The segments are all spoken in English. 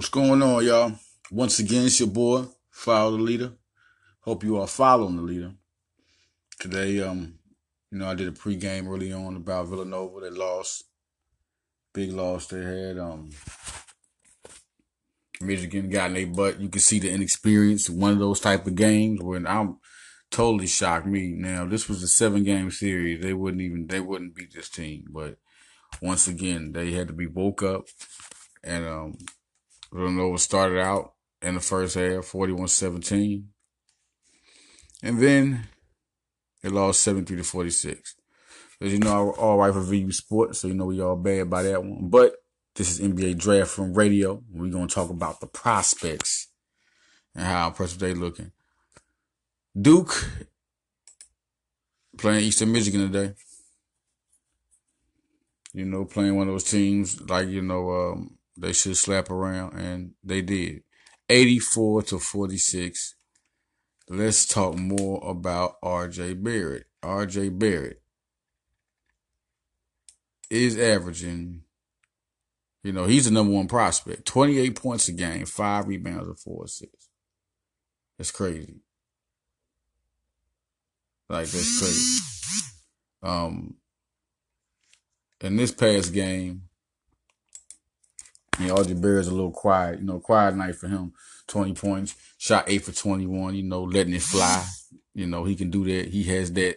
What's going on, y'all? Once again, it's your boy, Follow the Leader. Hope you are following the leader. Today, um, you know, I did a pregame early on about Villanova. They lost. Big loss they had. Um Michigan got in their butt. You can see the inexperience. One of those type of games when I'm totally shocked me. Now, this was a seven game series. They wouldn't even they wouldn't beat this team. But once again, they had to be woke up and um Villanova started out in the first half 41 17. And then it lost 73 to 46. As you know, all right for VU Sports, so you know we all bad by that one. But this is NBA Draft room Radio. We're going to talk about the prospects and how impressive they looking. Duke playing Eastern Michigan today. You know, playing one of those teams like, you know, um, they should slap around, and they did. 84 to 46. Let's talk more about RJ Barrett. RJ Barrett is averaging, you know, he's the number one prospect. 28 points a game, five rebounds, and four assists. That's crazy. Like, that's crazy. Um, in this past game, know, RJ Barrett's a little quiet, you know, quiet night for him. 20 points, shot eight for 21, you know, letting it fly. You know, he can do that. He has that,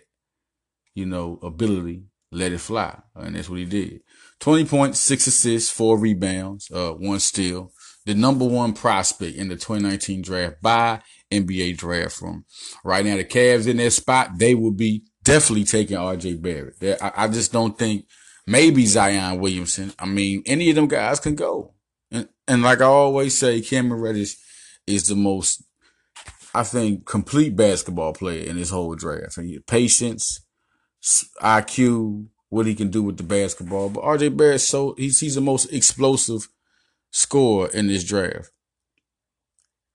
you know, ability, let it fly. And that's what he did. 20 points, six assists, four rebounds, uh, one steal. The number one prospect in the 2019 draft by NBA draft room right now. The Cavs in that spot, they will be definitely taking RJ Barrett. I, I just don't think maybe Zion Williamson. I mean, any of them guys can go. And, and like I always say, Cameron Reddish is the most, I think, complete basketball player in this whole draft. And patience, IQ, what he can do with the basketball. But RJ Barrett, so he's he's the most explosive scorer in this draft.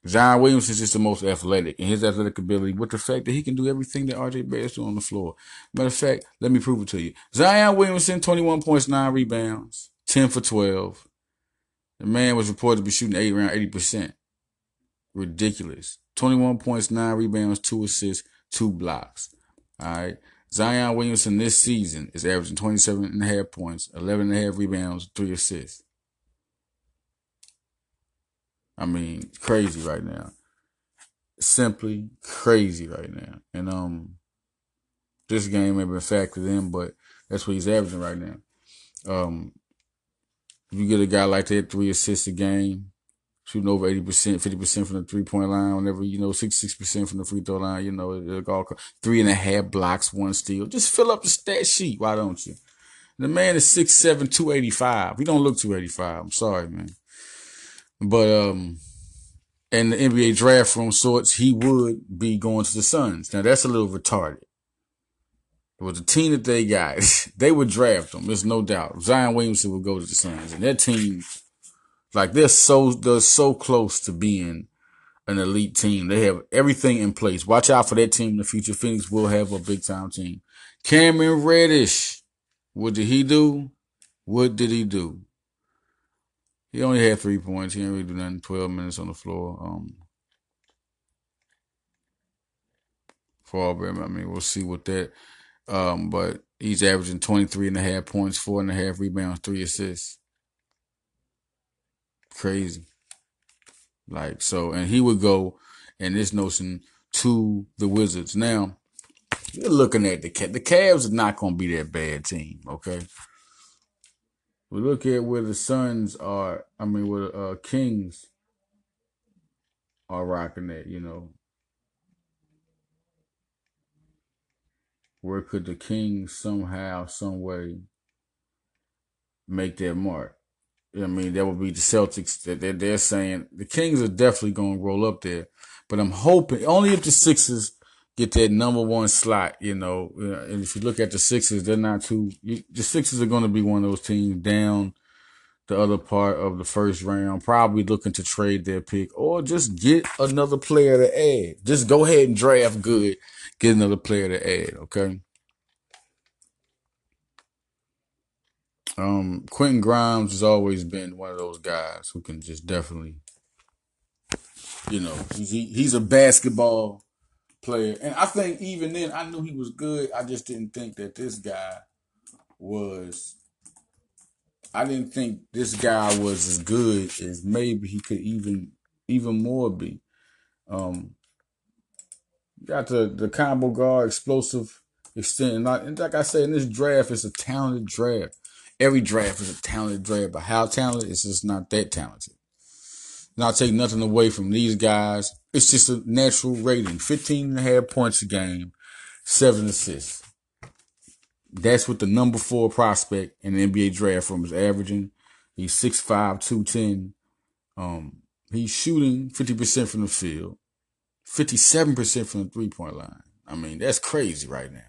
Zion Williams is just the most athletic, and his athletic ability, with the fact that he can do everything that RJ Barrett's doing on the floor. Matter of fact, let me prove it to you. Zion Williamson, 21 points, 9 rebounds, 10 for 12. The man was reported to be shooting 8 around 80%. Ridiculous. 21 points, 9 rebounds, 2 assists, 2 blocks. All right. Zion Williamson this season is averaging 27 and a half points, 11 and a half rebounds, 3 assists. I mean, crazy right now. Simply crazy right now. And um this game may be factored in, but that's what he's averaging right now. Um if you get a guy like that, three assists a game, shooting over 80%, 50% from the three point line, whenever, you know, 66% from the free throw line, you know, it, all, three and a half blocks, one steal. Just fill up the stat sheet. Why don't you? The man is 6'7, 285. He don't look 285. I'm sorry, man. But um, in the NBA draft room sorts, he would be going to the Suns. Now that's a little retarded. With the team that they got. they would draft him. There's no doubt. Zion Williamson would go to the Suns, and that team, like they're so they're so close to being an elite team. They have everything in place. Watch out for that team in the future. Phoenix will have a big time team. Cameron Reddish, what did he do? What did he do? He only had three points. He didn't really do nothing. Twelve minutes on the floor. Um, for Auburn, I mean, we'll see what that. Um, but he's averaging 23 and a half points, four and a half rebounds, three assists. Crazy. Like so, and he would go, and this notion to the Wizards. Now, you're looking at the. The Cavs are not going to be that bad team. Okay, we look at where the Suns are. I mean, where the uh, Kings are rocking at. You know, where could the Kings somehow, some way, make their mark? I mean, that would be the Celtics. That they're, they're saying the Kings are definitely going to roll up there, but I'm hoping only if the Sixers get that number one slot, you know. And if you look at the Sixers, they're not too. You, the Sixers are going to be one of those teams down the other part of the first round, probably looking to trade their pick or just get another player to add. Just go ahead and draft good, get another player to add. Okay. Um, Quentin Grimes has always been one of those guys who can just definitely, you know, he, he's a basketball player, and I think even then I knew he was good. I just didn't think that this guy was. I didn't think this guy was as good as maybe he could even even more be. Um, got the the combo guard, explosive, extent, and like, and like I said, in this draft, it's a talented draft. Every draft is a talented draft, but how talented? It's just not that talented. Not take nothing away from these guys. It's just a natural rating. 15 and a half points a game, seven assists. That's what the number four prospect in the NBA draft room is averaging. He's 6'5, 210. Um, he's shooting 50% from the field, 57% from the three point line. I mean, that's crazy right now.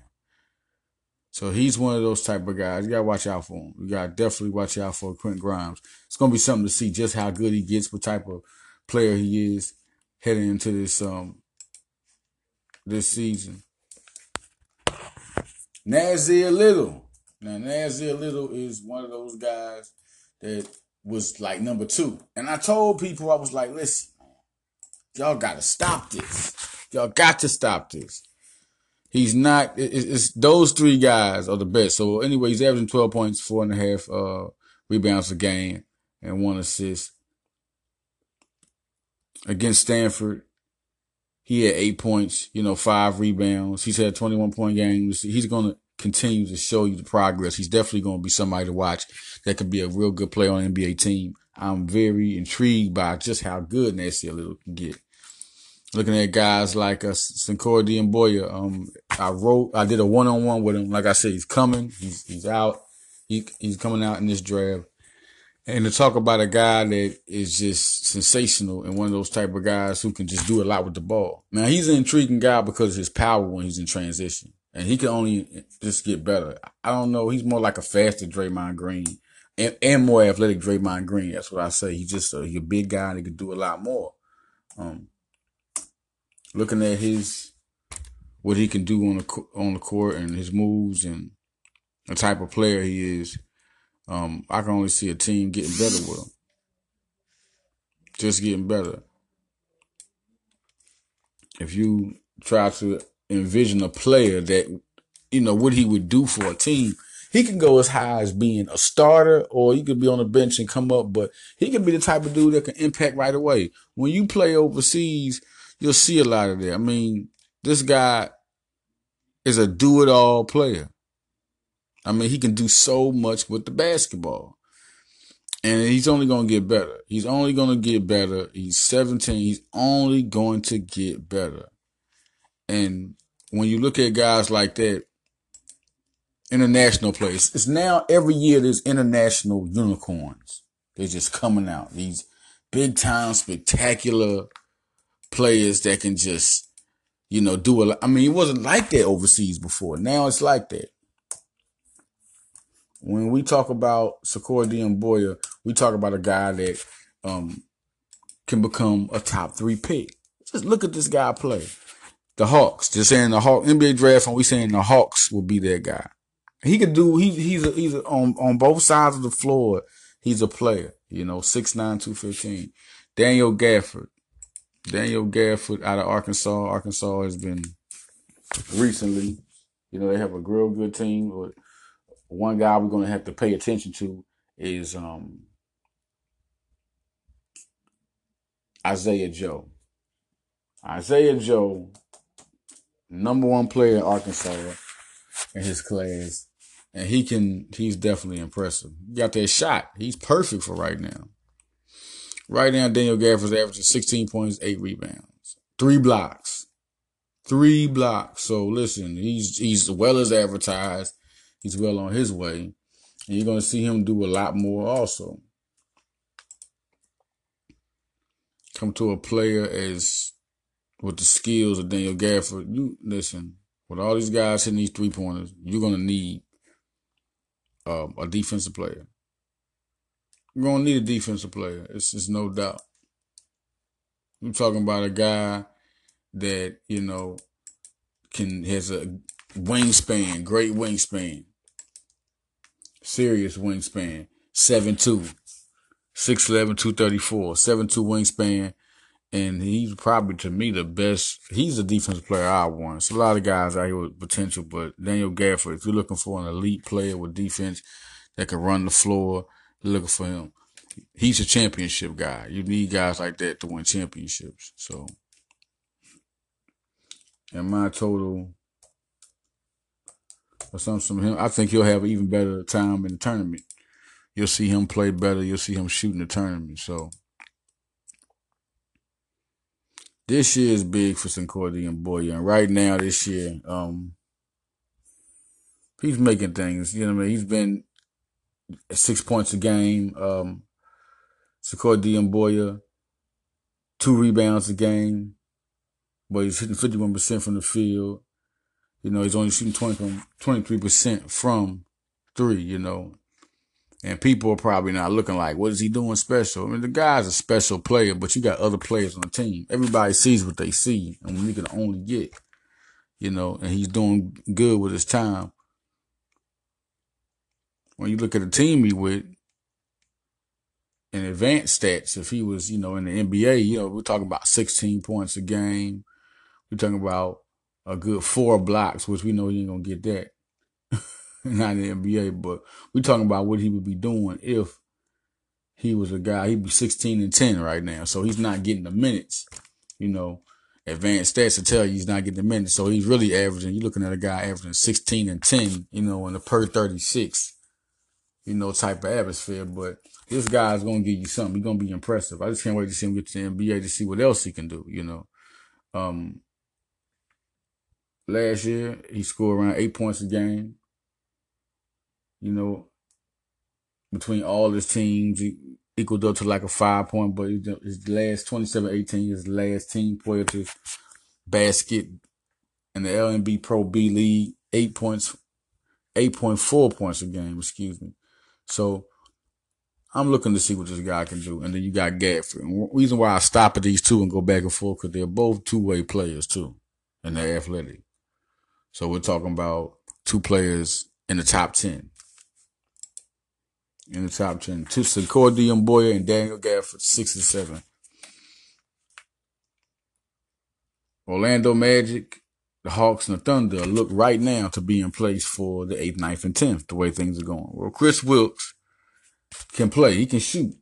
So he's one of those type of guys. You gotta watch out for him. You gotta definitely watch out for Quentin Grimes. It's gonna be something to see just how good he gets, what type of player he is heading into this um this season. Nassir Little. Now Nassir Little is one of those guys that was like number two. And I told people I was like, listen, y'all gotta stop this. Y'all got to stop this. He's not. It's, those three guys are the best. So anyway, he's averaging twelve points, four and a half uh, rebounds a game, and one assist. Against Stanford, he had eight points, you know, five rebounds. He's had twenty one point games. He's going to continue to show you the progress. He's definitely going to be somebody to watch that could be a real good player on NBA team. I'm very intrigued by just how good Nassir Little can get looking at guys like uh, Sekou Doumbouya. Um, I wrote, I did a one on one with him. Like I said, he's coming. He's he's out. He he's coming out in this draft. And to talk about a guy that is just sensational and one of those type of guys who can just do a lot with the ball. Now he's an intriguing guy because of his power when he's in transition, and he can only just get better. I don't know. He's more like a faster Draymond Green. And, and more athletic Draymond Green. That's what I say. He's just a, a big guy and he can do a lot more. Um, looking at his what he can do on the on the court and his moves and the type of player he is, um, I can only see a team getting better with him. Just getting better. If you try to envision a player that, you know, what he would do for a team, he can go as high as being a starter or he could be on the bench and come up, but he can be the type of dude that can impact right away. When you play overseas, you'll see a lot of that. I mean, this guy is a do it all player. I mean, he can do so much with the basketball. And he's only going to get better. He's only going to get better. He's 17. He's only going to get better. And when you look at guys like that, international players, it's now every year there's international unicorns. They're just coming out. These big time, spectacular players that can just, you know, do a lot. I mean, it wasn't like that overseas before. Now it's like that. When we talk about Sekou Doumbouya, we talk about a guy that um, can become a top three pick. Just look at this guy play. The Hawks, just saying the Hawk NBA draft, and we saying the Hawks will be that guy. He could do. He he's a, he's a, on on both sides of the floor. He's a player. You know, six nine two fifteen. Daniel Gafford, Daniel Gafford out of Arkansas. Arkansas has been recently, you know, they have a real good team. But one guy we're going to have to pay attention to is um, Isaiah Joe. Isaiah Joe, number one player in Arkansas in his class, and he can. He's definitely impressive. He got that shot. He's perfect for right now. Right now, Daniel Gafford's averaging 16 points, eight rebounds, three blocks, three blocks. So listen, he's he's well as advertised. He's well on his way, and you're going to see him do a lot more also. Come to a player as with the skills of Daniel Gafford. You listen with all these guys hitting these three pointers. You're going to need um, a defensive player. You're gonna need a defensive player. It's just no doubt. I'm talking about a guy that you know can has a wingspan, great wingspan, Serious wingspan. 7'2. 6'11, 234. 7'2 wingspan. And he's probably to me the best. He's a defensive player I want. It's a lot of guys out here with potential, but Daniel Gafford, if you're looking for an elite player with defense that can run the floor, you're looking for him. He's a championship guy. You need guys like that to win championships. So, and my total assumption of him, I think he'll have an even better time in the tournament. You'll see him play better. You'll see him shoot in the tournament. So this year is big for Sekou Doumbouya. And right now, this year, um, he's making things. You know what I mean? He's been six points a game. Um, Sekou Doumbouya, two rebounds a game, but he's hitting 51% from the field. You know, he's only shooting 20, 23% from three, you know. And people are probably not looking like, what is he doing special? I mean, the guy's a special player, but you got other players on the team. Everybody sees what they see, and when you can only get, you know, and he's doing good with his time. When you look at the team he with, in advanced stats, if he was, you know, in the NBA, you know, we're talking about 16 points a game. We're talking about a good four blocks, which we know he ain't gonna get that. Not in the NBA, but we talking about what he would be doing if he was a guy. He'd be 16 and 10 right now, so he's not getting the minutes. You know, advanced stats to tell you he's not getting the minutes, so he's really averaging. You're looking at a guy averaging 16 and 10. You know, in the per 36. You know, type of atmosphere, but this guy's gonna give you something. He's gonna be impressive. I just can't wait to see him get to the NBA to see what else he can do. You know, um, last year he scored around eight points a game. You know, between all his teams, he equaled up to like a five point, but his last 27 18 his last team player to basket in the LNB Pro B League, eight points, 8.4 points a game, excuse me. So I'm looking to see what this guy can do. And then you got Gafford. And reason why I stop at these two and go back and forth, because they're both two way players too, and they're athletic. So we're talking about two players in the top 10. In the top 10. Two Sekou Doumbouya and Daniel Gafford, six and seven. Orlando Magic, the Hawks, and the Thunder look right now to be in place for the 8th, 9th, and 10th, the way things are going. Well, Kris Wilkes can play. He can shoot.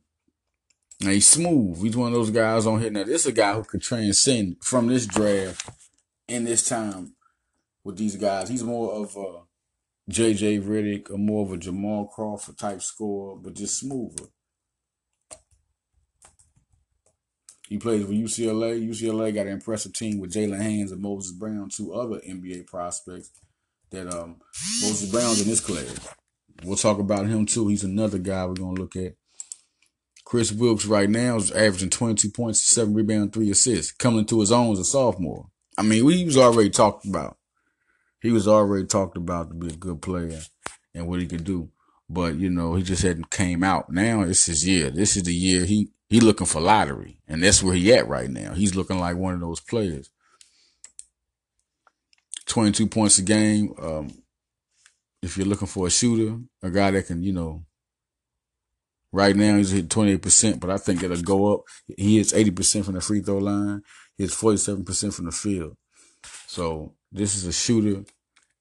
And he's smooth. He's one of those guys on here. Now, this is a guy who could transcend from this draft in this time with these guys. He's more of a JJ Redick or more of a Jamal Crawford type scorer, but just smoother. He plays for UCLA. UCLA got an impressive team with Jaylen Hands and Moses Brown, two other NBA prospects. That um Moses Brown's in this class. We'll talk about him too. He's another guy we're gonna look at. Kris Wilkes right now is averaging 22 points, seven rebounds, three assists, coming to his own as a sophomore. I mean, we was already talked about he was already talked about to be a good player and what he could do. But you know, he just hadn't came out. Now it's his year. This is the year he he looking for lottery, and that's where he at right now. He's looking like one of those players. Twenty two points a game. Um, if you're looking for a shooter, a guy that can, you know, right now he's hit twenty eight percent, but I think it'll go up. He hits eighty percent from the free throw line. He hits forty seven percent from the field. So this is a shooter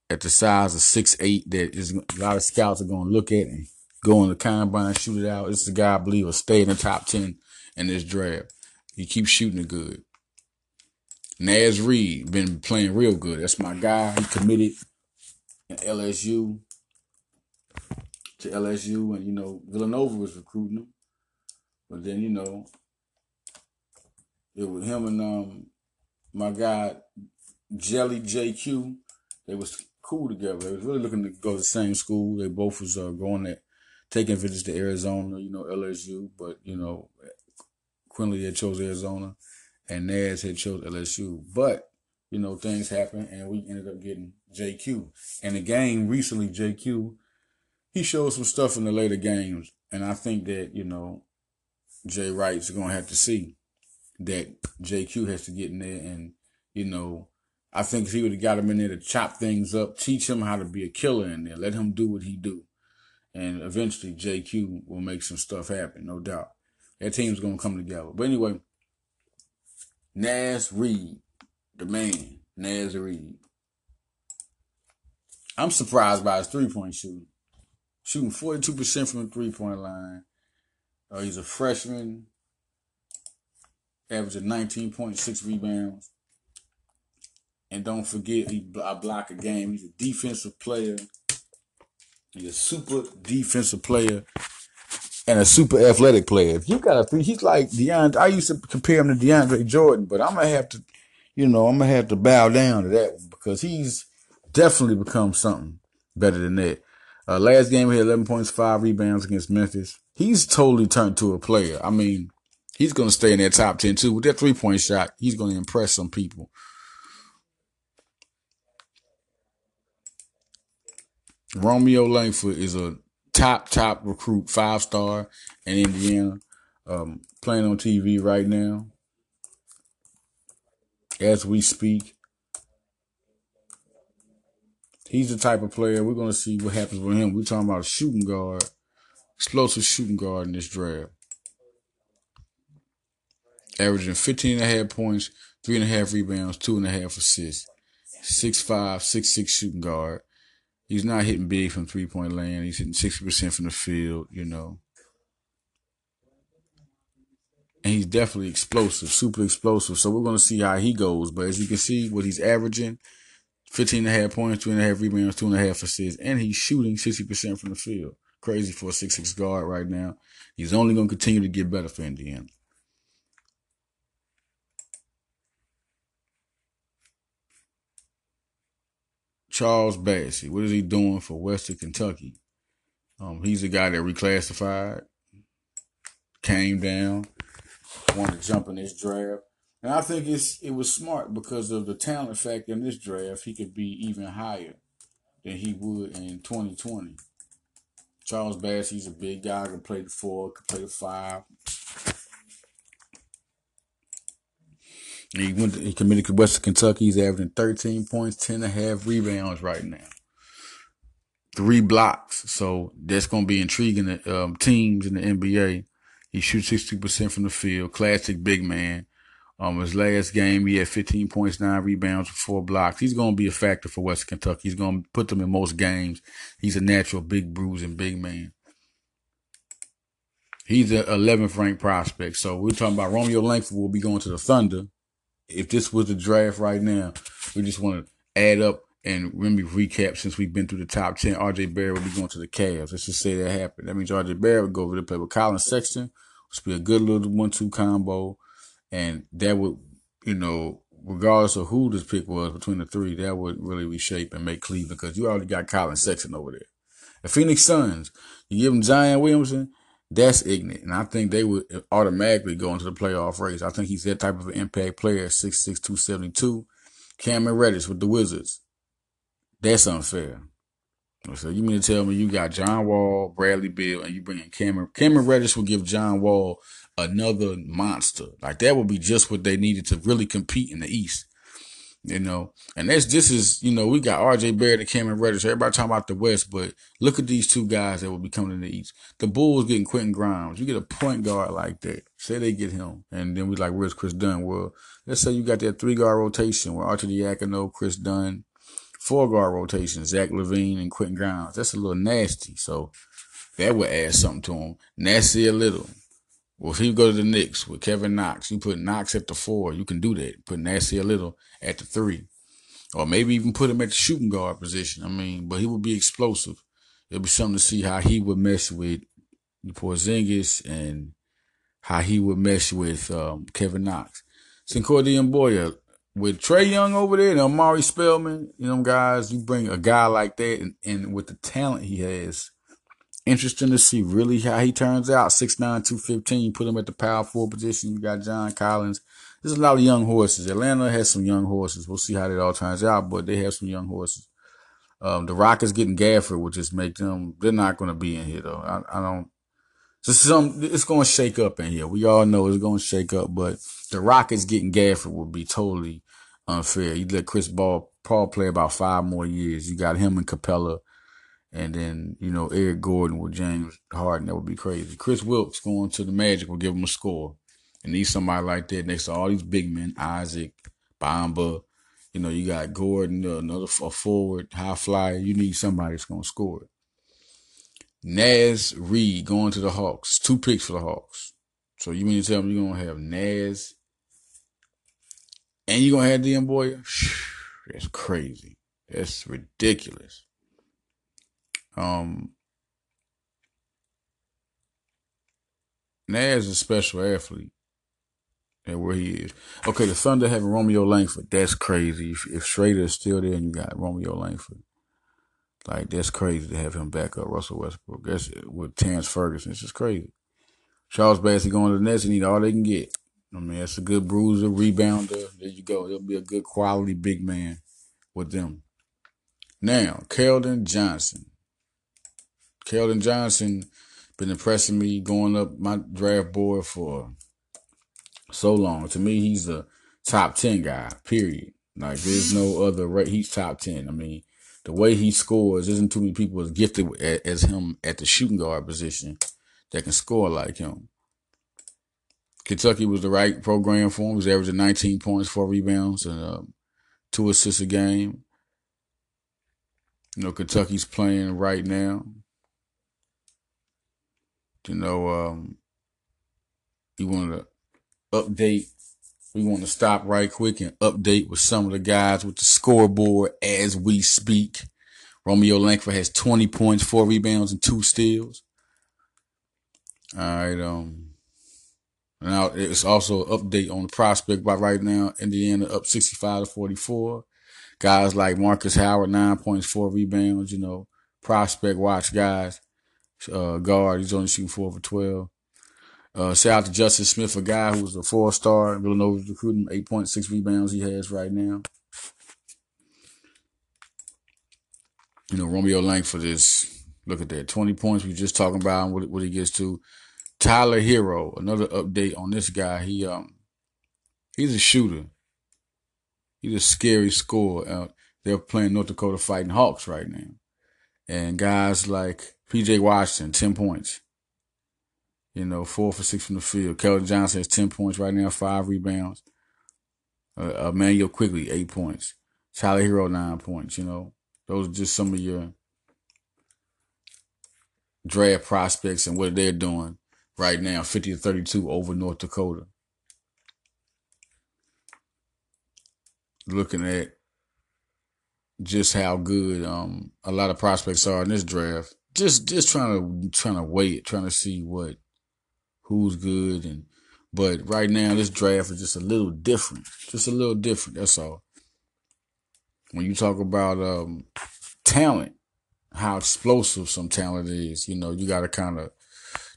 at the size of six eight that is a lot of scouts are going to look at and go on the combine, shoot it out. This is a guy I believe will stay in the top ten in this draft. He keeps shooting it good. Naz Reid been playing real good. That's my guy. He committed in LSU to LSU, and you know Villanova was recruiting him, but then you know it was him and um my guy Jelly JQ. They was cool together. They was really looking to go to the same school. They both was uh, going there, taking visits to Arizona, you know, LSU. But, you know, Quinerly had chose Arizona and Naz had chose LSU. But, you know, things happened and we ended up getting JQ. And the game recently, JQ, he showed some stuff in the later games. And I think that, you know, Jay Wright's to have to see that JQ has to get in there and, you know, I think he would have got him in there to chop things up, teach him how to be a killer in there, let him do what he do, and eventually JQ will make some stuff happen, no doubt. That team's gonna come together. But anyway, Naz Reid, the man, Naz Reid. I'm surprised by his three point shooting. Shooting 42% from the three point line. Uh, he's a freshman, averaging 19.6 rebounds. And don't forget, he I block a game. He's a defensive player. He's a super defensive player and a super athletic player. If you got a he's like DeAndre. I used to compare him to DeAndre Jordan, but I'm gonna have to, you know, I'm gonna have to bow down to that one because he's definitely become something better than that. Uh, last game he had 11 points, five rebounds against Memphis. He's totally turned to a player. I mean, he's gonna stay in that top 10 too. With that three point shot, he's gonna impress some people. Romeo Langford is a top, top recruit, five star in Indiana, um, playing on TV right now as we speak. He's the type of player we're going to see what happens with him. We're talking about a shooting guard, explosive shooting guard in this draft. Averaging 15 and a half points, three and a half rebounds, two and a half assists. Six five, six six shooting guard. He's not hitting big from three point land. He's hitting 60% from the field, you know. And he's definitely explosive, super explosive. So we're going to see how he goes. But as you can see, what he's averaging 15 and a half points, two and a half rebounds, two and a half assists, and he's shooting 60% from the field. Crazy for a 6'6 guard right now. He's only going to continue to get better for Indiana. Charles Bassey. What is he doing for Western Kentucky? Um, he's the guy that reclassified, came down, wanted to jump in this draft. And I think it's it was smart because of the talent factor in this draft. He could be even higher than he would in 2020. Charles Bassey's a big guy, can play the four, can play the five. He went. To, he committed to Western Kentucky. He's averaging 13 points, 10 and a half rebounds right now. Three blocks. So that's going to be intriguing um, teams in the NBA. He shoots 60% from the field. Classic big man. Um, his last game, he had 15 points, nine rebounds, four blocks. He's going to be a factor for Western Kentucky. He's going to put them in most games. He's a natural big bruising big man. He's an 11th ranked prospect. So we're talking about Romeo Langford will be going to the Thunder if this was the draft right now, we just want to add up and let me recap since we've been through the top 10. RJ Barrett would be going to the Cavs. Let's just say that happened. That means RJ Barrett would go over to play with Collin Sexton, which would be a good little one two combo. And that would, you know, regardless of who this pick was between the three, that would really reshape and make Cleveland because you already got Collin Sexton over there. The Phoenix Suns, you give them Zion Williamson, that's ignorant. And I think they would automatically go into the playoff race. I think he's that type of an impact player, 6'6", 272. Cameron Reddish with the Wizards. That's unfair. So you mean to tell me you got John Wall, Bradley Beal, and you bring in Cameron. Cameron Reddish will give John Wall another monster. Like that would be just what they needed to really compete in the East. You know, and that's this is you know we got R.J. Barrett and Cameron Reddish. Everybody talking about the West, but look at these two guys that will be coming in the East. The Bulls getting Quentin Grimes. You get a point guard like that. Say they get him, and then we like where's Kris Dunn? Well, let's say you got that three guard rotation where Arcidiacono, Kris Dunn, four guard rotation, Zach LaVine and Quentin Grimes. That's a little nasty. So that would add something to him. Nassir Little. Well, if you go to the Knicks with Kevin Knox, you put Knox at the four, you can do that. Put Nassir Little at the three. Or maybe even put him at the shooting guard position. I mean, but he would be explosive. It'll be something to see how he would mesh with Porzingis and how he would mesh with um, Kevin Knox. Sekou Doumbouya, with Trae Young over there and Omari Spellman, you know, guys, you bring a guy like that and, and with the talent he has, interesting to see really how he turns out. 6'9", 215, put him at the power forward position. You got John Collins. There's a lot of young horses. Atlanta has some young horses. We'll see how that all turns out, but they have some young horses. Um, the Rockets getting Gafford will just make them, they're not going to be in here though. I, I don't, just some, it's going to shake up in here. We all know it's going to shake up, but the Rockets getting Gafford would be totally unfair. You let Chris Ball, Paul play about five more years. You got him and Capela And then, you know, Eric Gordon with James Harden, that would be crazy. Kris Wilkes going to the Magic will give him a score. And need somebody like that next to all these big men, Isaac, Bamba. You know, you got Gordon, uh, another a forward, high flyer. You need somebody that's going to score it. Naz Reid going to the Hawks. Two picks for the Hawks. So you mean to tell me you're going to have Naz and you're going to have Doumbouya? That's crazy. That's ridiculous. Um, Naz is a special athlete and where he is. Okay, the Thunder having Romeo Langford. That's crazy. If, if Schröder is still there and you got Romeo Langford, like that's crazy to have him back up Russell Westbrook. That's with Terrence Ferguson. It's just crazy. Charles Bassey going to the Nets and need all they can get. I mean, that's a good bruiser, rebounder. There you go. He'll be a good quality big man with them. Now, Keldon Johnson. Keldon Johnson been impressing me going up my draft board for so long. To me, he's a top 10 guy, period. Like, there's no other, right? He's top 10. I mean, the way he scores, isn't too many people as gifted as him at the shooting guard position that can score like him. Kentucky was the right program for him. He was averaging 19 points, four rebounds, and uh, two assists a game. You know, Kentucky's playing right now. You know, um, you want to update. We want to stop right quick and update with some of the guys with the scoreboard as we speak. Romeo Langford has 20 points, four rebounds, and two steals. All right. Um. Now it's also an update on the prospect by right now. Indiana up 65 to 44. Guys like Marcus Howard, nine points, four rebounds. You know, prospect watch guys. Uh, guard, he's only shooting four for 12. Uh, shout out to Justin Smith, a guy who's a four star. Villanova's recruiting, 8.6 rebounds he has right now. You know, Romeo Langford is, look at that, 20 points. We just talking about what, what he gets to. Tyler Herro, another update on this guy. He um he's a shooter. He's a scary scorer. Uh, they're playing North Dakota Fighting Hawks right now, and guys like P.J. Washington, ten points. You know, four for six from the field. Keldon Johnson has ten points right now, five rebounds. Uh, Immanuel Quickley, eight points. Tyler Herro, nine points. You know, those are just some of your draft prospects and what they're doing right now, 50 to 32 over North Dakota. Looking at just how good um, a lot of prospects are in this draft. Just just trying to trying to wait, trying to see what who's good and but right now this draft is just a little different. Just a little different, that's all. When you talk about um, talent, how explosive some talent is, you know, you gotta kinda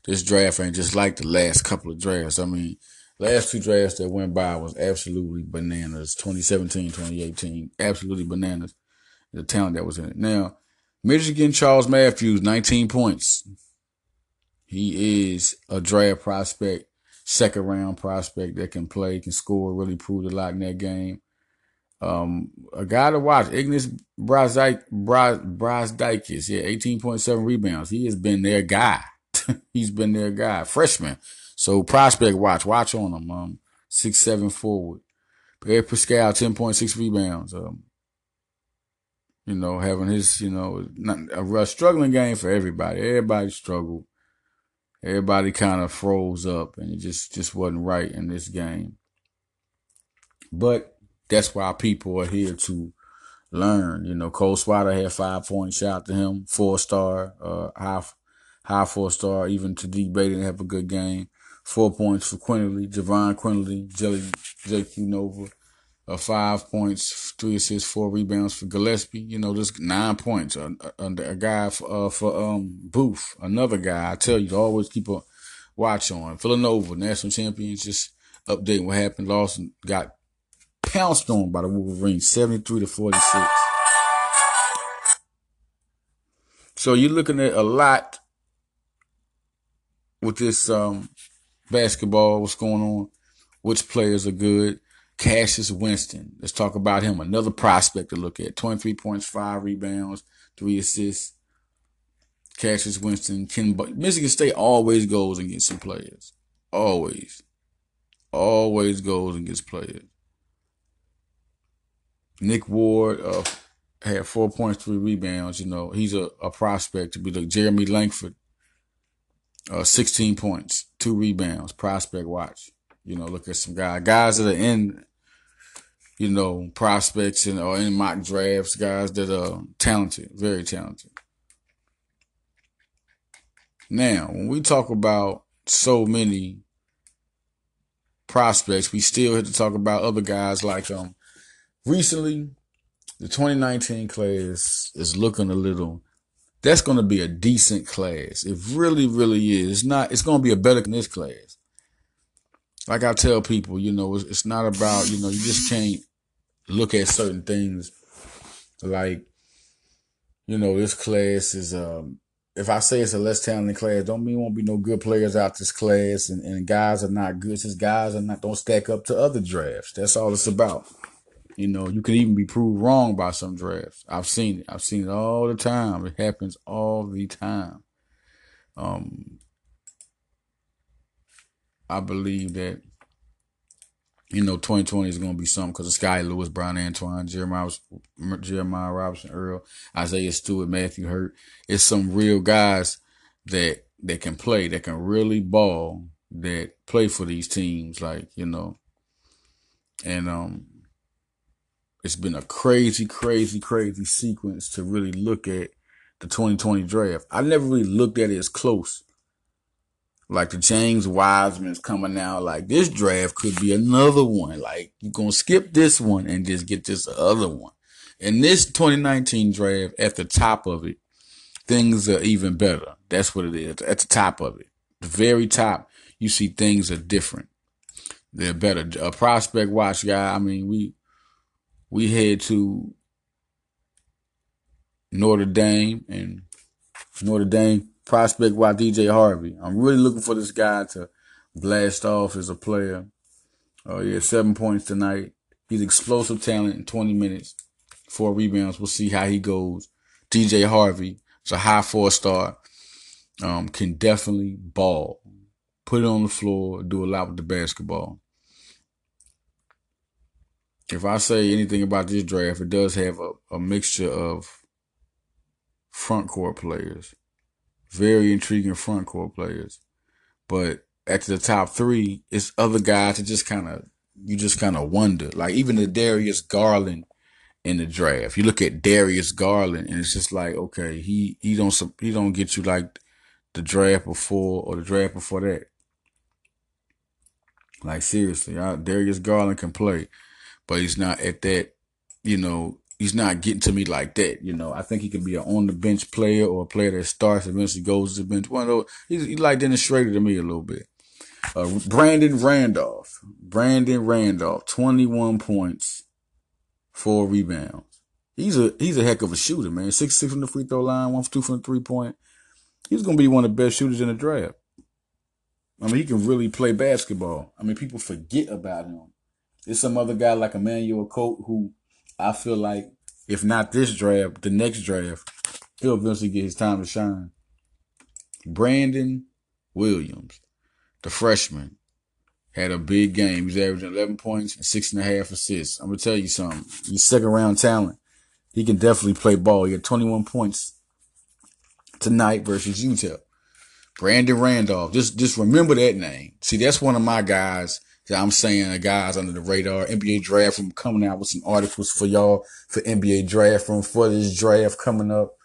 this draft ain't just like the last couple of drafts. I mean, last two drafts that went by was absolutely bananas. 2017, 2018, absolutely bananas. The talent that was in it. Now, Michigan Charles Matthews, 19 points. He is a draft prospect, second round prospect that can play, can score, really proved a lot in that game. Um, a guy to watch, Ignas Brazdeikis, yeah, 18.7 rebounds. He has been their guy. He's been their guy, freshman. So prospect watch, watch on him. Um, six seven forward. Pierre Pascal, ten point six rebounds. Um, you know, having his, you know, not a, struggling game for everybody. Everybody struggled. Everybody kind of froze up, and it just just wasn't right in this game. But that's why people are here to learn. You know, Cole Swider had five points. Shout out to him, four star, uh, high high four star, even to D Baden have a good game. Four points for Quinerly, Jahvon Quinerly, Jelly, JQ Nova. Uh, five points, three assists, four rebounds for Gillespie. You know, just nine points. Uh, uh, a guy for, uh, for um, Booth, another guy. I tell you, to always keep a watch on. Villanova, national champions, just updating what happened. Lawson got pounced on by the Wolverines, 73 to 46. So you're looking at a lot with this um, basketball, what's going on, which players are good. Cassius Winston, let's talk about him. Another prospect to look at. 23 points, five rebounds, three assists. Cassius Winston, Ken. Michigan State always goes and gets some players. Always, always goes and gets players. Nick Ward uh, had four points, three rebounds. You know, he's a, a prospect to be like Jeremy Langford. Uh, 16 points, two rebounds, prospect watch. You know, look at some guys, guys that are in, you know, prospects and or in mock drafts, guys that are talented, very talented. Now, when we talk about so many prospects, we still have to talk about other guys like um recently the 2019 class is looking a little that's going to be a decent class. It really, really is. It's not. It's going to be a better than this class. Like I tell people, you know, it's, it's not about you know you just can't look at certain things like you know this class is um if I say it's a less talented class, don't mean won't be no good players out this class and, and guys are not good. Just guys are not don't stack up to other drafts. That's all it's about. You know, you can even be proved wrong by some drafts. I've seen it. I've seen it all the time. It happens all the time. Um, I believe that you know 2020 is going to be something because of Sky Lewis, Bryan Antoine, Jeremiah, Jeremiah Robinson, Earl, Isaiah Stewart, Matthew Hurt. It's some real guys that that can play, that can really ball, that play for these teams, like you know. And um, it's been a crazy, crazy, crazy sequence to really look at the 2020 draft. I never really looked at it as close. Like the James Wiseman's coming out, like this draft could be another one. Like you're gonna skip this one and just get this other one. In this 2019 draft, at the top of it, things are even better. That's what it is. At the top of it, the very top, you see things are different. They're better. A prospect watch guy. I mean, we we head to Notre Dame and Notre Dame prospect by DJ Harvey. I'm really looking for this guy to blast off as a player. Oh yeah, seven points tonight. He's explosive talent in 20 minutes, four rebounds. We'll see how he goes. DJ Harvey is a high four star. Um, can definitely ball, put it on the floor, do a lot with the basketball if I say anything about this draft, it does have a, a mixture of front court players, very intriguing front court players. But at the top three, it's other guys that just kind of you just kind of wonder. Like even the Darius Garland in the draft, you look at Darius Garland, and it's just like okay, he he don't he don't get you like the draft before or the draft before that. Like seriously, I, Darius Garland can play but he's not at that, you know, he's not getting to me like that. You know, I think he could be an on the bench player or a player that starts eventually goes to the bench. One of those, he's, like Dennis Schröder to me a little bit. Uh, Brandon Randolph, Brandon Randolph, 21 points, four rebounds. He's a, he's a heck of a shooter, man. Six, six from the free throw line, one for two from the three point. He's to be one of the best shooters in the draft. I mean, he can really play basketball. I mean, people forget about him there's some other guy like Emmanuel Colt who I feel like if not this draft, the next draft, he'll eventually get his time to shine. Brandon Williams, the freshman, had a big game. He's averaging 11 points and six and a half assists. I'm to tell you something. He's second round talent. He can definitely play ball. He had 21 points tonight versus Utah. Brandon Randolph. Just, just remember that name. See, that's one of my guys I'm saying guys under the radar. NBA draft room coming out with some articles for y'all for NBA draft room for this draft coming up.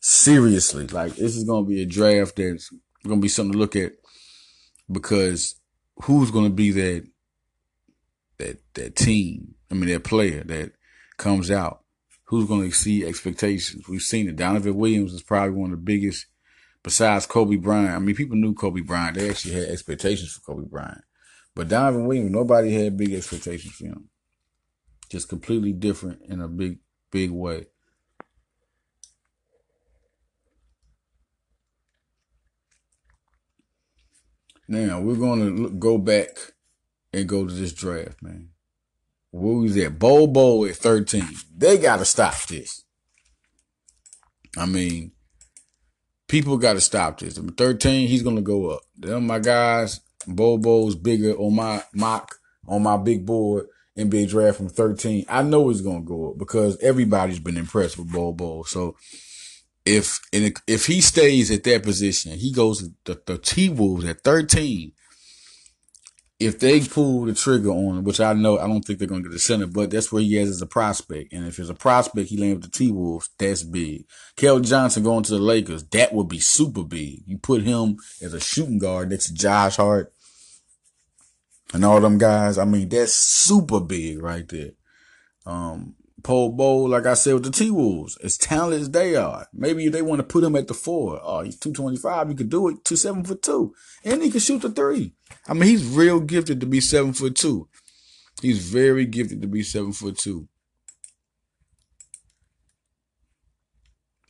Seriously, like this is gonna be a draft that's gonna be something to look at because who's gonna be that that that team? I mean that player that comes out. Who's gonna exceed expectations? We've seen it. Donovan Williams is probably one of the biggest besides Kobe Bryant. I mean, people knew Kobe Bryant. They actually had expectations for Kobe Bryant. But Donovan Williams, nobody had big expectations for him. Just completely different in a big, big way. Now we're to go back and go to this draft, man. Where was that? Bol Bol at 13. They got to stop this. I mean, people got to stop this. 13, he's gonna go up. Them my guys, Bol Bol's bigger on my mock on my big board NBA draft room 13. I know he's gonna go up because everybody's been impressed with Bol Bol. So if if he stays at that position, he goes to the T Wolves at 13 if they pull the trigger on him, which I know I don't think they're going to get the center, but that's where he has as a prospect. And if it's a prospect, he lands with the T Wolves. That's big. Kel Johnson going to the Lakers, that would be super big. You put him as a shooting guard next to Josh Hart and all them guys. I mean, that's super big right there. Um, Bol Bol, like I said with the T Wolves, as talented as they are, maybe they want to put him at the four. Oh, he's 225. He could do it. Two seven foot two. And he can shoot the three. I mean, he's real gifted to be seven foot two. He's very gifted to be seven foot two.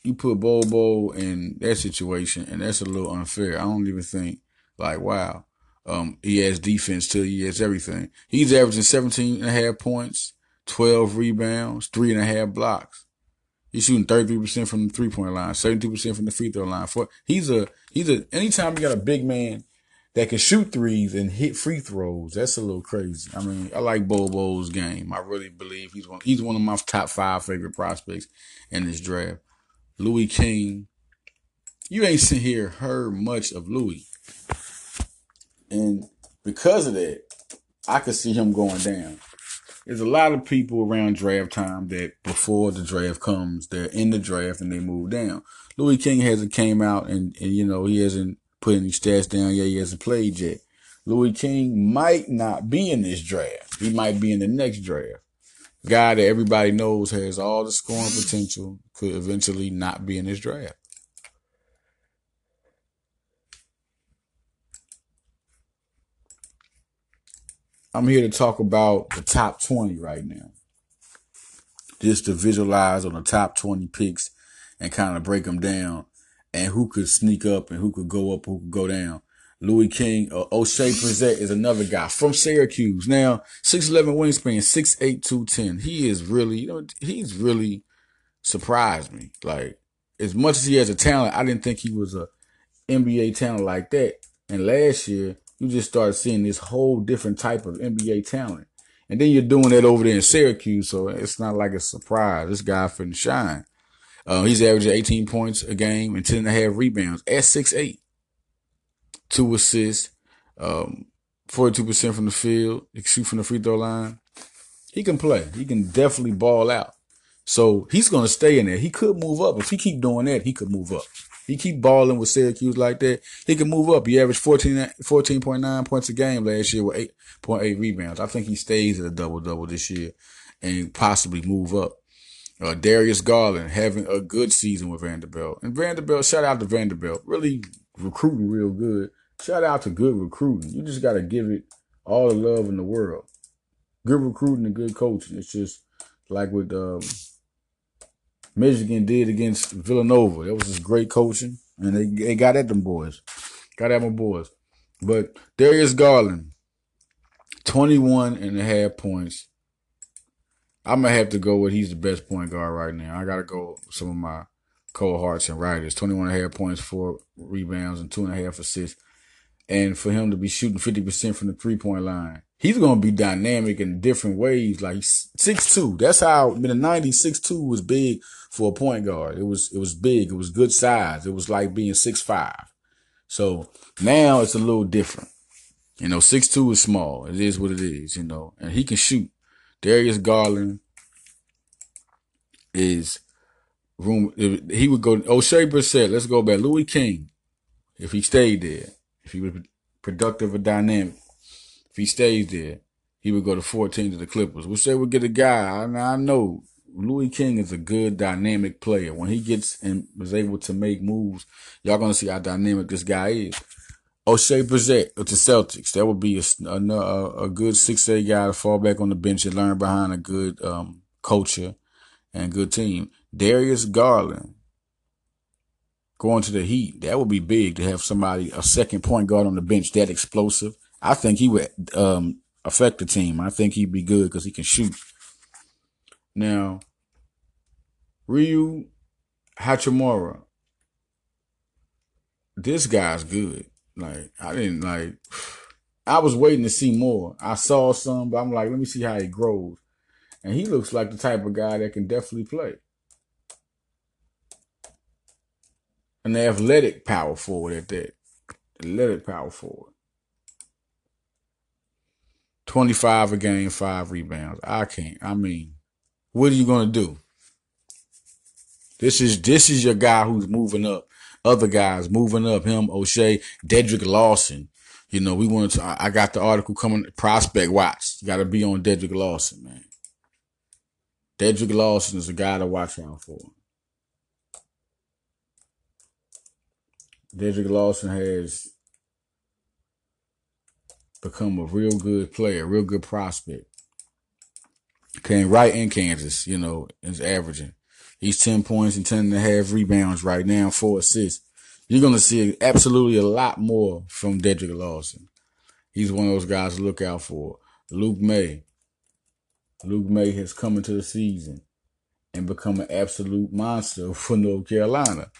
You put Bol Bol in that situation, and that's a little unfair. I don't even think like, wow. Um, he has defense too. He has everything. He's averaging 17 and a half points, 12 rebounds, three and a half blocks. He's shooting 33% from the three point line, 72% from the free throw line. For he's a he's a anytime you got a big man that can shoot threes and hit free throws, that's a little crazy. I mean, I like Bol Bol's game. I really believe he's one he's one of my top five favorite prospects in this draft. Louis King. You ain't seen here heard much of Louis. And because of that, I could see him going down there's a lot of people around draft time that before the draft comes, they're in the draft and they move down. Louis King hasn't came out and, and you know, he hasn't put any stats down yet. He hasn't played yet. Louis King might not be in this draft. He might be in the next draft. Guy that everybody knows has all the scoring potential could eventually not be in this draft. I'm here to talk about the top 20 right now. Just to visualize on the top 20 picks and kind of break them down and who could sneak up and who could go up, who could go down. Louis King, uh, Oshae Brissett is another guy from Syracuse. Now, 6'11 wingspan, 6'8, 210. He is really, you know, he's really surprised me. Like, as much as he has a talent, I didn't think he was a NBA talent like that. And last year, you just start seeing this whole different type of NBA talent. And then you're doing that over there in Syracuse, so it's not like a surprise. This guy finna shine. Uh, he's averaging 18 points a game and 10 and a half rebounds at 6'8. Two assists, um, 42% from the field. Shoot from the free throw line. He can play. He can definitely ball out. So he's going to stay in there. He could move up. If he keep doing that, he could move up. He keep balling with Syracuse like that. He can move up. He averaged 14, 14.9 points a game last year with 8.8 rebounds. I think he stays at a double double this year and possibly move up. Uh, Darius Garland having a good season with Vanderbilt. And Vanderbilt, shout out to Vanderbilt. Really recruiting real good. Shout out to good recruiting. You just got to give it all the love in the world. Good recruiting and good coaching. It's just like with um, Michigan did against Villanova. That was just great coaching, and they, they got at them boys. Got at my boys. But Darius Garland, 21 and a half points. I'm to have to go with he's the best point guard right now. I got to go some of my cohorts and writers. 21 and a half points, four rebounds, and two and a half assists. And for him to be shooting 50% from the three point line he's to be dynamic in different ways. Like six two. That's how in the '90s six two was big for a point guard. It was it was big. It was good size. It was like being six five. So now it's a little different. You know, six two is small. It is what it is. You know, and he can shoot. Darius Garland is room. He would go. Oshae Brissett. Let's go back. Louis King, if he stayed there, if he was productive or dynamic if he stays there, he would go to 14 to the Clippers, which they would get a guy. I, I know Louis King is a good dynamic player. When he gets and was able to make moves, y'all gonna see how dynamic this guy is. Oshae Brissett with the Celtics, that would be a, a, a good six eight guy to fall back on the bench and learn behind a good um, culture and good team. Darius Garland going to the Heat, that would be big to have somebody a second point guard on the bench that explosive I think he would um, affect the team. I think he'd be good because he can shoot. Now, Rui Hachimura, this guy's good. Like I didn't like. I was waiting to see more. I saw some, but I'm like, let me see how he grows. And he looks like the type of guy that can definitely play. An athletic power forward at that. Athletic power forward. 25 a game, five rebounds. I can't. I mean, what are you gonna do? This is this is your guy who's moving up. Other guys moving up. Him, Oshae, Dedric Lawson. You know, we wanted to. I got the article coming. Prospect watch. You got to be on Dedric Lawson, man. Dedric Lawson is a guy to watch out for. Dedric Lawson has become a real good player, real good prospect. Came right in Kansas, you know, is averaging. He's 10 points and 10 and a half rebounds right now, four assists. You're going to see absolutely a lot more from Dedric Lawson. He's one of those guys to look out for. Luke Maye. Luke Maye has come into the season and become an absolute monster for North Carolina.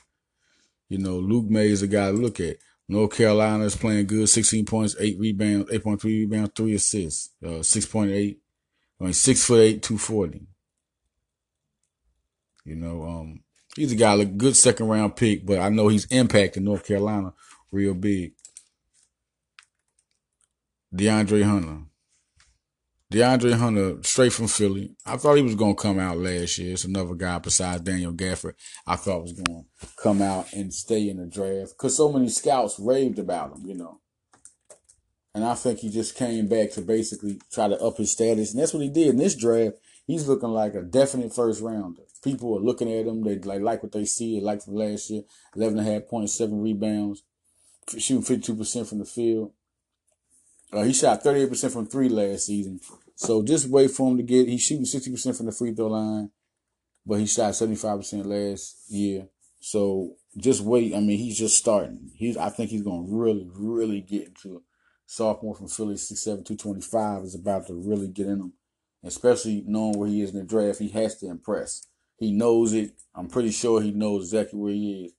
You know, Luke Maye is a guy to look at. North Carolina is playing good, 16 points, 8 rebounds, 8.3 rebounds, 3 assists, uh, 6.8, I mean, 6 foot 8, 240. You know, um, he's a guy, a good second round pick, but I know he's impacting North Carolina real big. DeAndre Hunter. DeAndre Hunter, straight from Philly. I thought he was going to come out last year. It's another guy besides Daniel Gafford I thought was going to come out and stay in the draft because so many scouts raved about him, you know. And I think he just came back to basically try to up his status. And that's what he did in this draft. He's looking like a definite first rounder. People are looking at him. They like, like what they see. Like from last year. 11 and a half points, seven rebounds, shooting 52% from the field. Uh, he shot 38% from three last season. So just wait for him to get. He's shooting 60% from the free throw line, but he shot 75% last year. So just wait. I mean, he's just starting. He's. I think he's going to really, really get into it. sophomore from Philly, 6'7", 225 is about to really get in him. Especially knowing where he is in the draft, he has to impress. He knows it. I'm pretty sure he knows exactly where he is.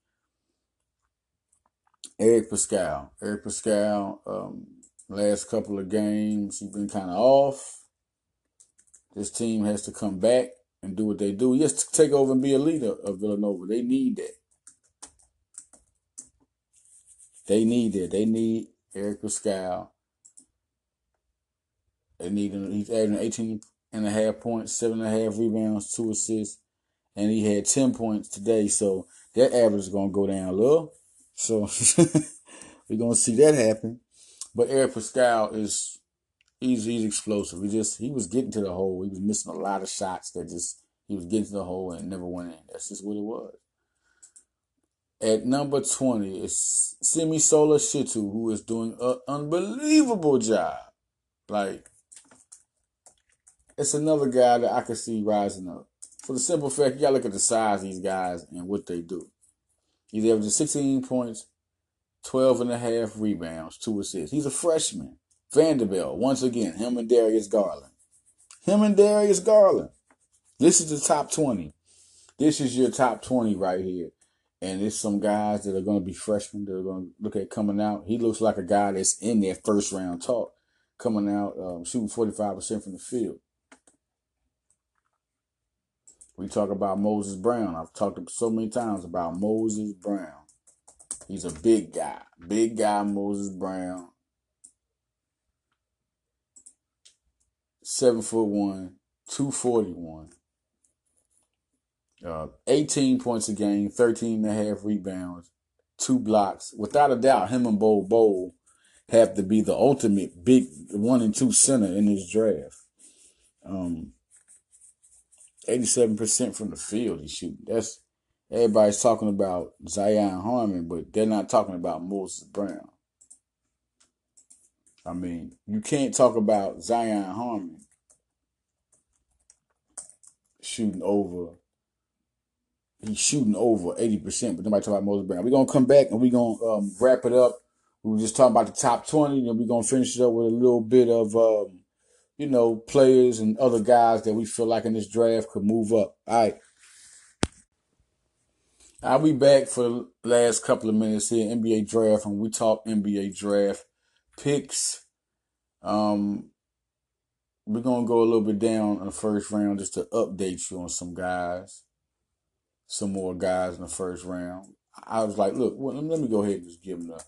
Eric Paschall. Eric Paschall, um, last couple of games, he's been kind of off. This team has to come back and do what they do. Yes, take over and be a leader of Villanova. They need that. They need that. They need Eric Paschall. They need him. He's adding 18 and a half points, seven and a half rebounds, two assists, and he had 10 points today. So that average is going to go down a little. So we're going to see that happen. But Eric Paschall is he's he's explosive. He just he was getting to the hole. He was missing a lot of shots that just he was getting to the hole and never went in. That's just what it was. At number 20 is Simisola Shittu, who is doing an unbelievable job. Like, it's another guy that I can see rising up. For the simple fact, you gotta look at the size of these guys and what they do. He's averaging 16 points, 12 and a half rebounds, two assists. He's a freshman. Vanderbilt, once again, him and Darius Garland. Him and Darius Garland. This is the top 20. This is your top 20 right here. And it's some guys that are going to be freshmen that are going to look at coming out. He looks like a guy that's in their first round talk, coming out, um, shooting 45% from the field. We talk about Moses Brown. I've talked so many times about Moses Brown. He's a big guy. Big guy, Moses Brown. Seven foot one, 241. Uh, 18 points a game, 13 and a half rebounds, two blocks. Without a doubt, him and Bol Bol have to be the ultimate big one and two center in this draft. Um, 87% from the field he's shooting. That's everybody's talking about Zion Harmon, but they're not talking about Moses Brown. I mean, you can't talk about Zion Harmon shooting over he's shooting over 80%, but nobody talk about Moses Brown. We're to come back and we're to um, wrap it up. We were just talking about the top 20, and we're to finish it up with a little bit of, um, you know, players and other guys that we feel like in this draft could move up. All right. I'll be back for the last couple of minutes here. NBA draft, and we talk NBA draft picks. Um, we're gonna go a little bit down in the first round just to update you on some guys, some more guys in the first round. I was like, look, well, let me go ahead and just give them the,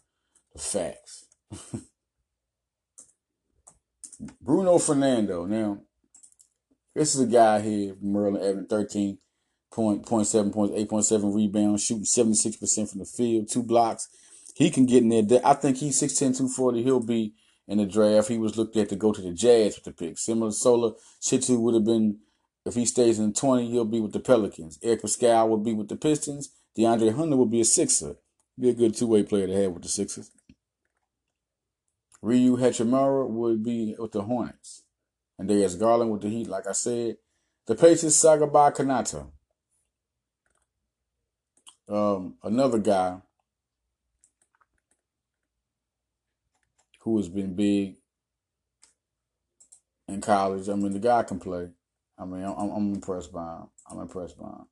the facts. Bruno Fernando. Now, this is a guy here, Merlin Evan, 13 point, point seven points, 8.7 rebounds, shooting 76% from the field, two blocks. He can get in there. I think he's 6'10, 240. He'll be in the draft. He was looked at to go to the Jazz with the pick. Similar to Sola, Shittu would have been, if he stays in 20, he'll be with the Pelicans. Eric Paschall will be with the Pistons. DeAndre Hunter will be a Sixer. Be a good two way player to have with the Sixers. Rui Hachimura would be with the Hornets. And there's Garland with the Heat, like I said. The Pacers, Sagaba Konate. Um, another guy who has been big in college. I mean, the guy can play. I mean, I'm, I'm impressed by him. I'm impressed by him.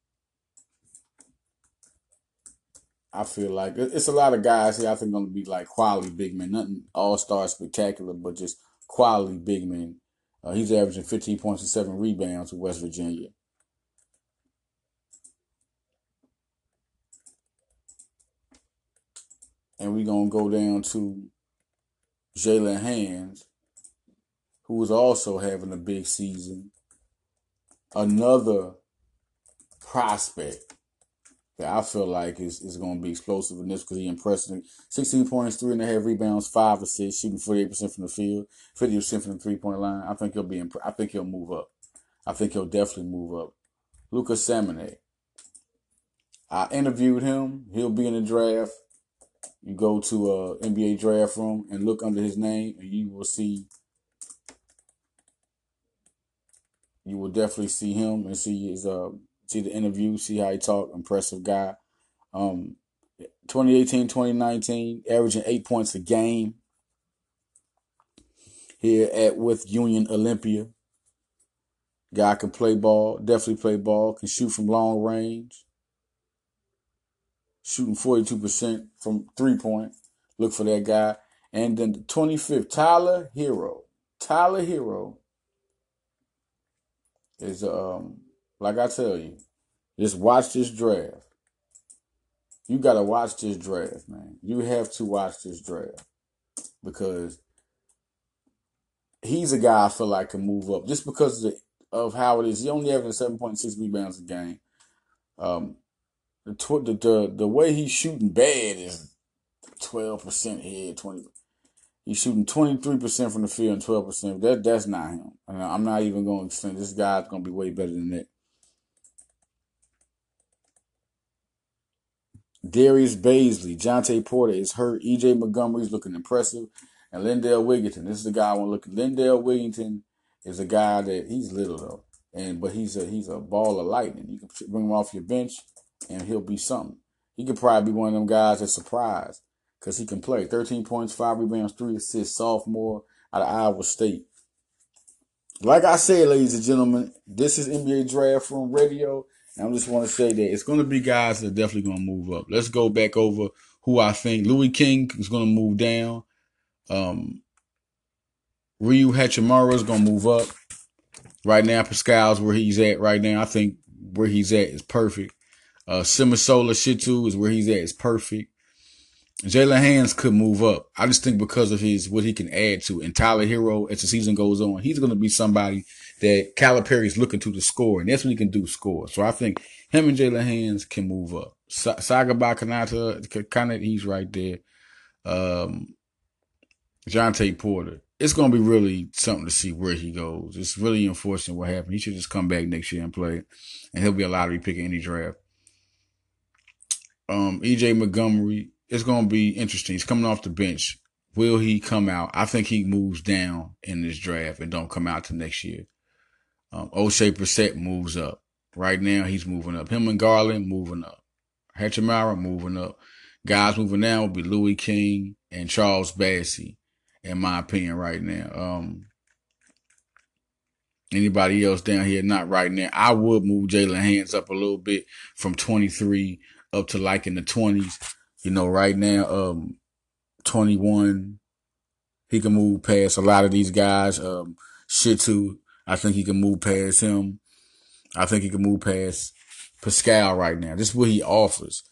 I feel like it's a lot of guys here. I think going to be like quality big men, nothing all star spectacular, but just quality big men. Uh, he's averaging 15 points and seven rebounds with West Virginia. And we're going to go down to Jaylen Hands, who is also having a big season. Another prospect that I feel like is, is going to be explosive in this because he impressed me. 16 points, three and a half rebounds, five assists, shooting 48% from the field, 50% from the three point line. I think he'll be. Imp- I think he'll move up. I think he'll definitely move up. Luka Samanic. I interviewed him. He'll be in the draft. You go to a NBA draft room and look under his name, and you will see. You will definitely see him and see his uh see the interview, see how he talk. Impressive guy. Um, 2018, 2019, averaging eight points a game here at with Union Olympia. Guy can play ball, definitely play ball, can shoot from long range. Shooting 42% from three point. Look for that guy. And then the 25th, Tyler Herro. Tyler Herro is um like I tell you, just watch this draft. You got to watch this draft, man. You have to watch this draft because he's a guy I feel like can move up just because of, the, of how it is. He only having 7.6 rebounds a game. Um, the, tw- the, the the way he's shooting bad is 12% here, 20 He's shooting 23% from the field and 12%. That that's not him. I'm not even going to extend. This guy's going to be way better than that. Darius Bazley, Jontay Porter is hurt. EJ Montgomery's looking impressive. And Lindell Wigginton. This is the guy I want to look at. Lindell Wigginton is a guy that he's little though. And but he's a he's a ball of lightning. You can bring him off your bench and he'll be something. He could probably be one of them guys that surprise because he can play. 13 points, 5 rebounds, 3 assists, sophomore out of Iowa State. Like I said, ladies and gentlemen, this is NBA Draft Room Radio. And I just want to say that it's going to be guys that are definitely going to move up. Let's go back over who I think. Louis King is going to move down. Um, Rui Hachimura is going to move up. Right now, Paschall's where he's at right now. I think where he's at is perfect. Uh, Simisola Shittu is where he's at is perfect. Jaylen Hands could move up. I just think because of his what he can add to and Tyler Herro as the season goes on, he's going to be somebody that Calipari is looking to the score, and that's what he can do score. So I think him and Jaylen Hands can move up. Saga Konate, kind of he's right there. Um, Jontay Porter. It's going to be really something to see where he goes. It's really unfortunate what happened. He should just come back next year and play, and he'll be a lottery pick in any draft. Um, EJ Montgomery, it's going to be interesting. He's coming off the bench. Will he come out? I think he moves down in this draft and don't come out to next year. Um, Oshae Brissett moves up. Right now, he's moving up. Him and Garland moving up. Hachimura moving up. Guys moving down will be Louis King and Charles Bassey, in my opinion, right now. Um, anybody else down here, not right now. I would move Jaylen Hands up a little bit from 23 up to like in the twenties. You know, right now, um, twenty one. He can move past a lot of these guys. Um, Shittu, I think he can move past him. I think he can move past Paschall right now. This is what he offers.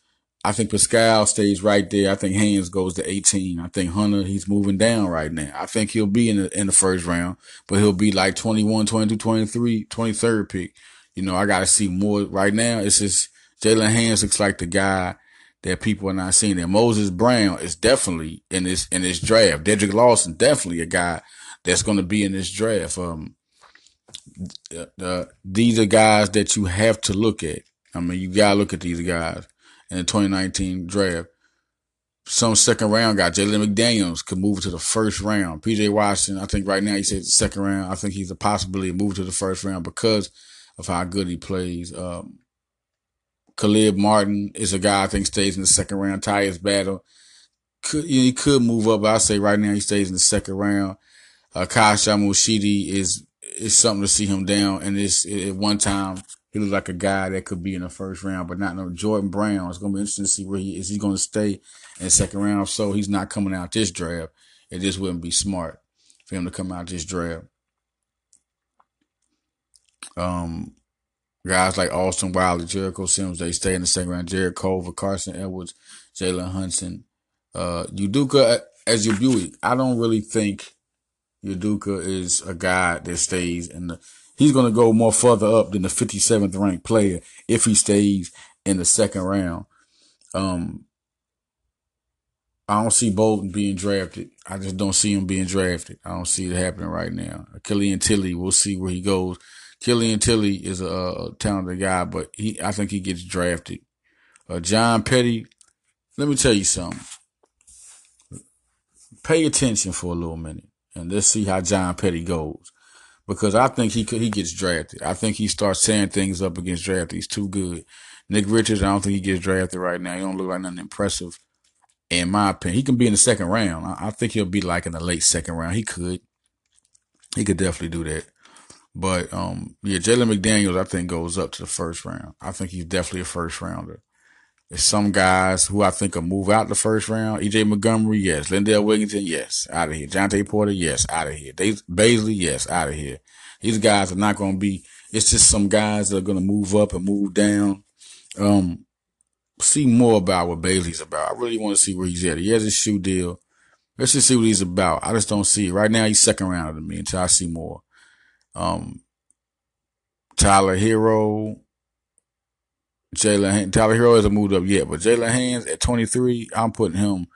I think Paschall stays right there. I think Hands goes to 18. I think Hunter, he's moving down right now. I think he'll be in the, in the first round, but he'll be like 21, 22, 23, 23rd pick. You know, I got to see more right now. It's just Jaylen Hands looks like the guy that people are not seeing. That Moses Brown is definitely in this, in this draft. Dedric Lawson, definitely a guy that's going to be in this draft. Um, uh, these are guys that you have to look at. I mean, you got to look at these guys in the 2019 draft. Some second round guy, Jalen McDaniels, could move to the first round. PJ Washington, I think right now he the second round. I think he's a possibility move to the first round because of how good he plays. Um, Caleb Martin is a guy I think stays in the second round. Tyus Battle could he could move up, but I say right now he stays in the second round. Uh, Kyle is is something to see him down, and it's at one time he looked like a guy that could be in the first round, but not no Jordan Brown. It's gonna be interesting to see where he is. He going to stay in the second round? So he's not coming out this draft. It just wouldn't be smart for him to come out this draft. Um, guys like Austin Wiley, Jericho Sims, they stay in the second round. Jarrett Culver, Carson Edwards, Jalen Hudson, uh, Udoka Azubuike. I don't really think Udoka is a guy that stays in the he's going to go more further up than the 57th ranked player if he stays in the second round. Um, I don't see Bolden being drafted. I just don't see him being drafted. I don't see it happening right now. Killian Tillie, we'll see where he goes. Killian Tillie is a, a talented guy, but he, I think he gets drafted. Uh, John Petty, let me tell you something. Pay attention for a little minute and let's see how John Petty goes because I think he could, he gets drafted. I think he starts saying things up against draft. He's too good. Nick Richards, I don't think he gets drafted right now. He don't look like nothing impressive, in my opinion. He can be in the second round. I, I think he'll be like in the late second round. He could, he could definitely do that. But um, yeah, Jalen McDaniels, I think goes up to the first round. I think he's definitely a first rounder. There's some guys who I think will move out the first round. EJ Montgomery, yes. Lindell Wigginton, yes. Out of here. Jontay Porter, yes. Out of here. Dave Bazley, yes. Out of here. These guys are not going to be, it's just some guys that are going to move up and move down. Um, see more about what Bazley's about. I really want to see where he's at. He has a shoe deal. Let's just see what he's about. I just don't see it. Right now, he's second round to me until I see more. Um, Tyler Herro, Jalen Tyler Herro hasn't moved up yet, but Jaylen Hands at 23, I'm putting him.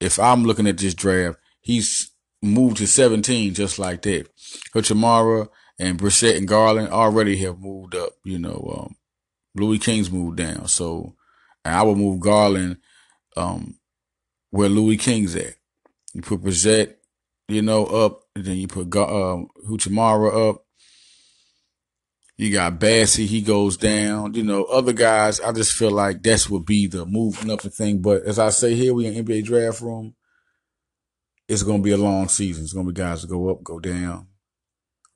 If I'm looking at this draft, he's moved to 17 just like that. Hachimura and Brissett and Garland already have moved up. You know, um, Louis King's moved down, so and I would move Garland um, where Louis King's at. You put Brissett, you know, up, and then you put um, Hachimura up, you got Bassey, he goes down. You know, other guys, I just feel like that's would be the moving up the thing. But as I say here, we in NBA draft room. It's gonna be a long season. It's gonna be guys that go up, go down.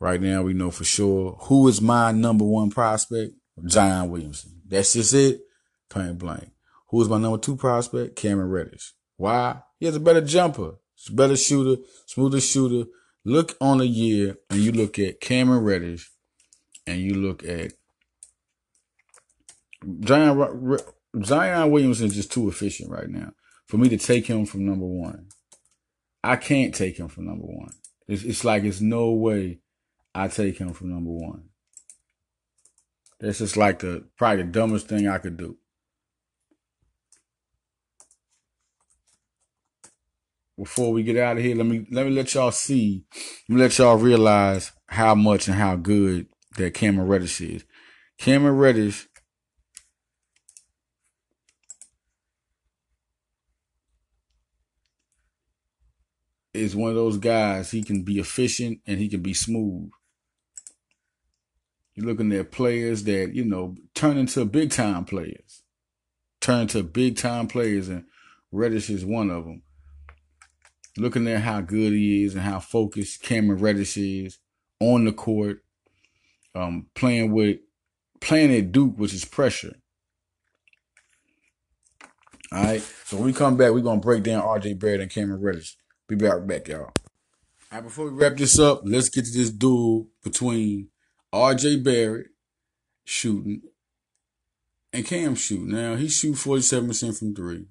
Right now, we know for sure who is my number one prospect. Zion Williamson. That's just it. Plain blank. Who is my number two prospect? Cameron Reddish. Why? He has a better jumper. Better shooter, smoother shooter. Look on a year and you look at Cameron Reddish and you look at Zion, Zion Williamson is just too efficient right now for me to take him from number one. I can't take him from number one. It's, it's like it's no way I take him from number one. That's just like the probably the dumbest thing I could do. Before we get out of here, let me let me let y'all see, let me let y'all realize how much and how good that Cameron Reddish is. Cameron Reddish is one of those guys. He can be efficient and he can be smooth. You're looking at players that, you know, turn into big time players. Turn to big time players, and Reddish is one of them. Looking at how good he is and how focused Cameron Reddish is on the court, um, playing with playing at Duke, which is pressure. All right. So when we come back, we're gonna break down RJ Barrett and Cameron Reddish. Be right back, y'all. All right, before we wrap this up, let's get to this duel between RJ Barrett shooting and Cam shooting. Now he shoot 47% from three.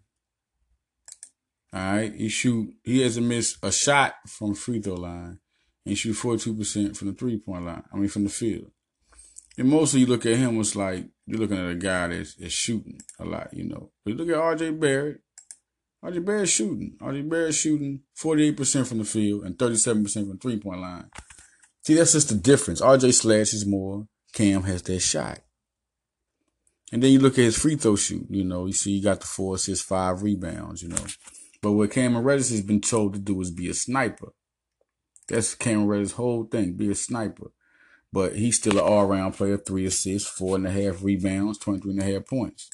All right. He shoot he hasn't missed a shot from free throw line. And shoot 42% from the three point line. I mean from the field. And mostly you look at him, it's like you're looking at a guy that's, shooting a lot, you know. But you look at RJ Barrett. RJ Barrett shooting. RJ Barrett shooting 48% from the field and 37% from the three point line. See, that's just the difference. RJ slashes more. Cam has that shot. And then you look at his free throw shoot. You know, you see he got the four assists, five rebounds, you know. But what Cameron Reddish has been told to do is be a sniper. That's Cameron Reddish's whole thing, be a sniper. But he's still an all around player, three assists, four and a half rebounds, 23 and a half points.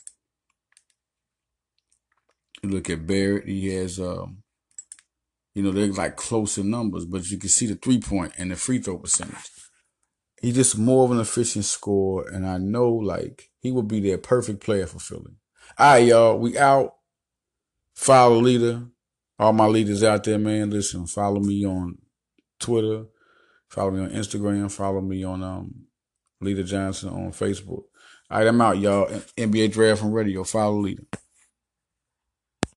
You look at Barrett, he has, um, you know, they're like closer numbers, but you can see the three point and the free throw percentage. He's just more of an efficient scorer, and I know like he would be their perfect player for Philly. All right, y'all, we out. Follow leader. All my leaders out there, man. Listen, follow me on Twitter Follow me on Instagram. Follow me on um, Leader Johnson on Facebook. All right, I'm out, y'all. NBA Draft Room Radio. Follow Leader.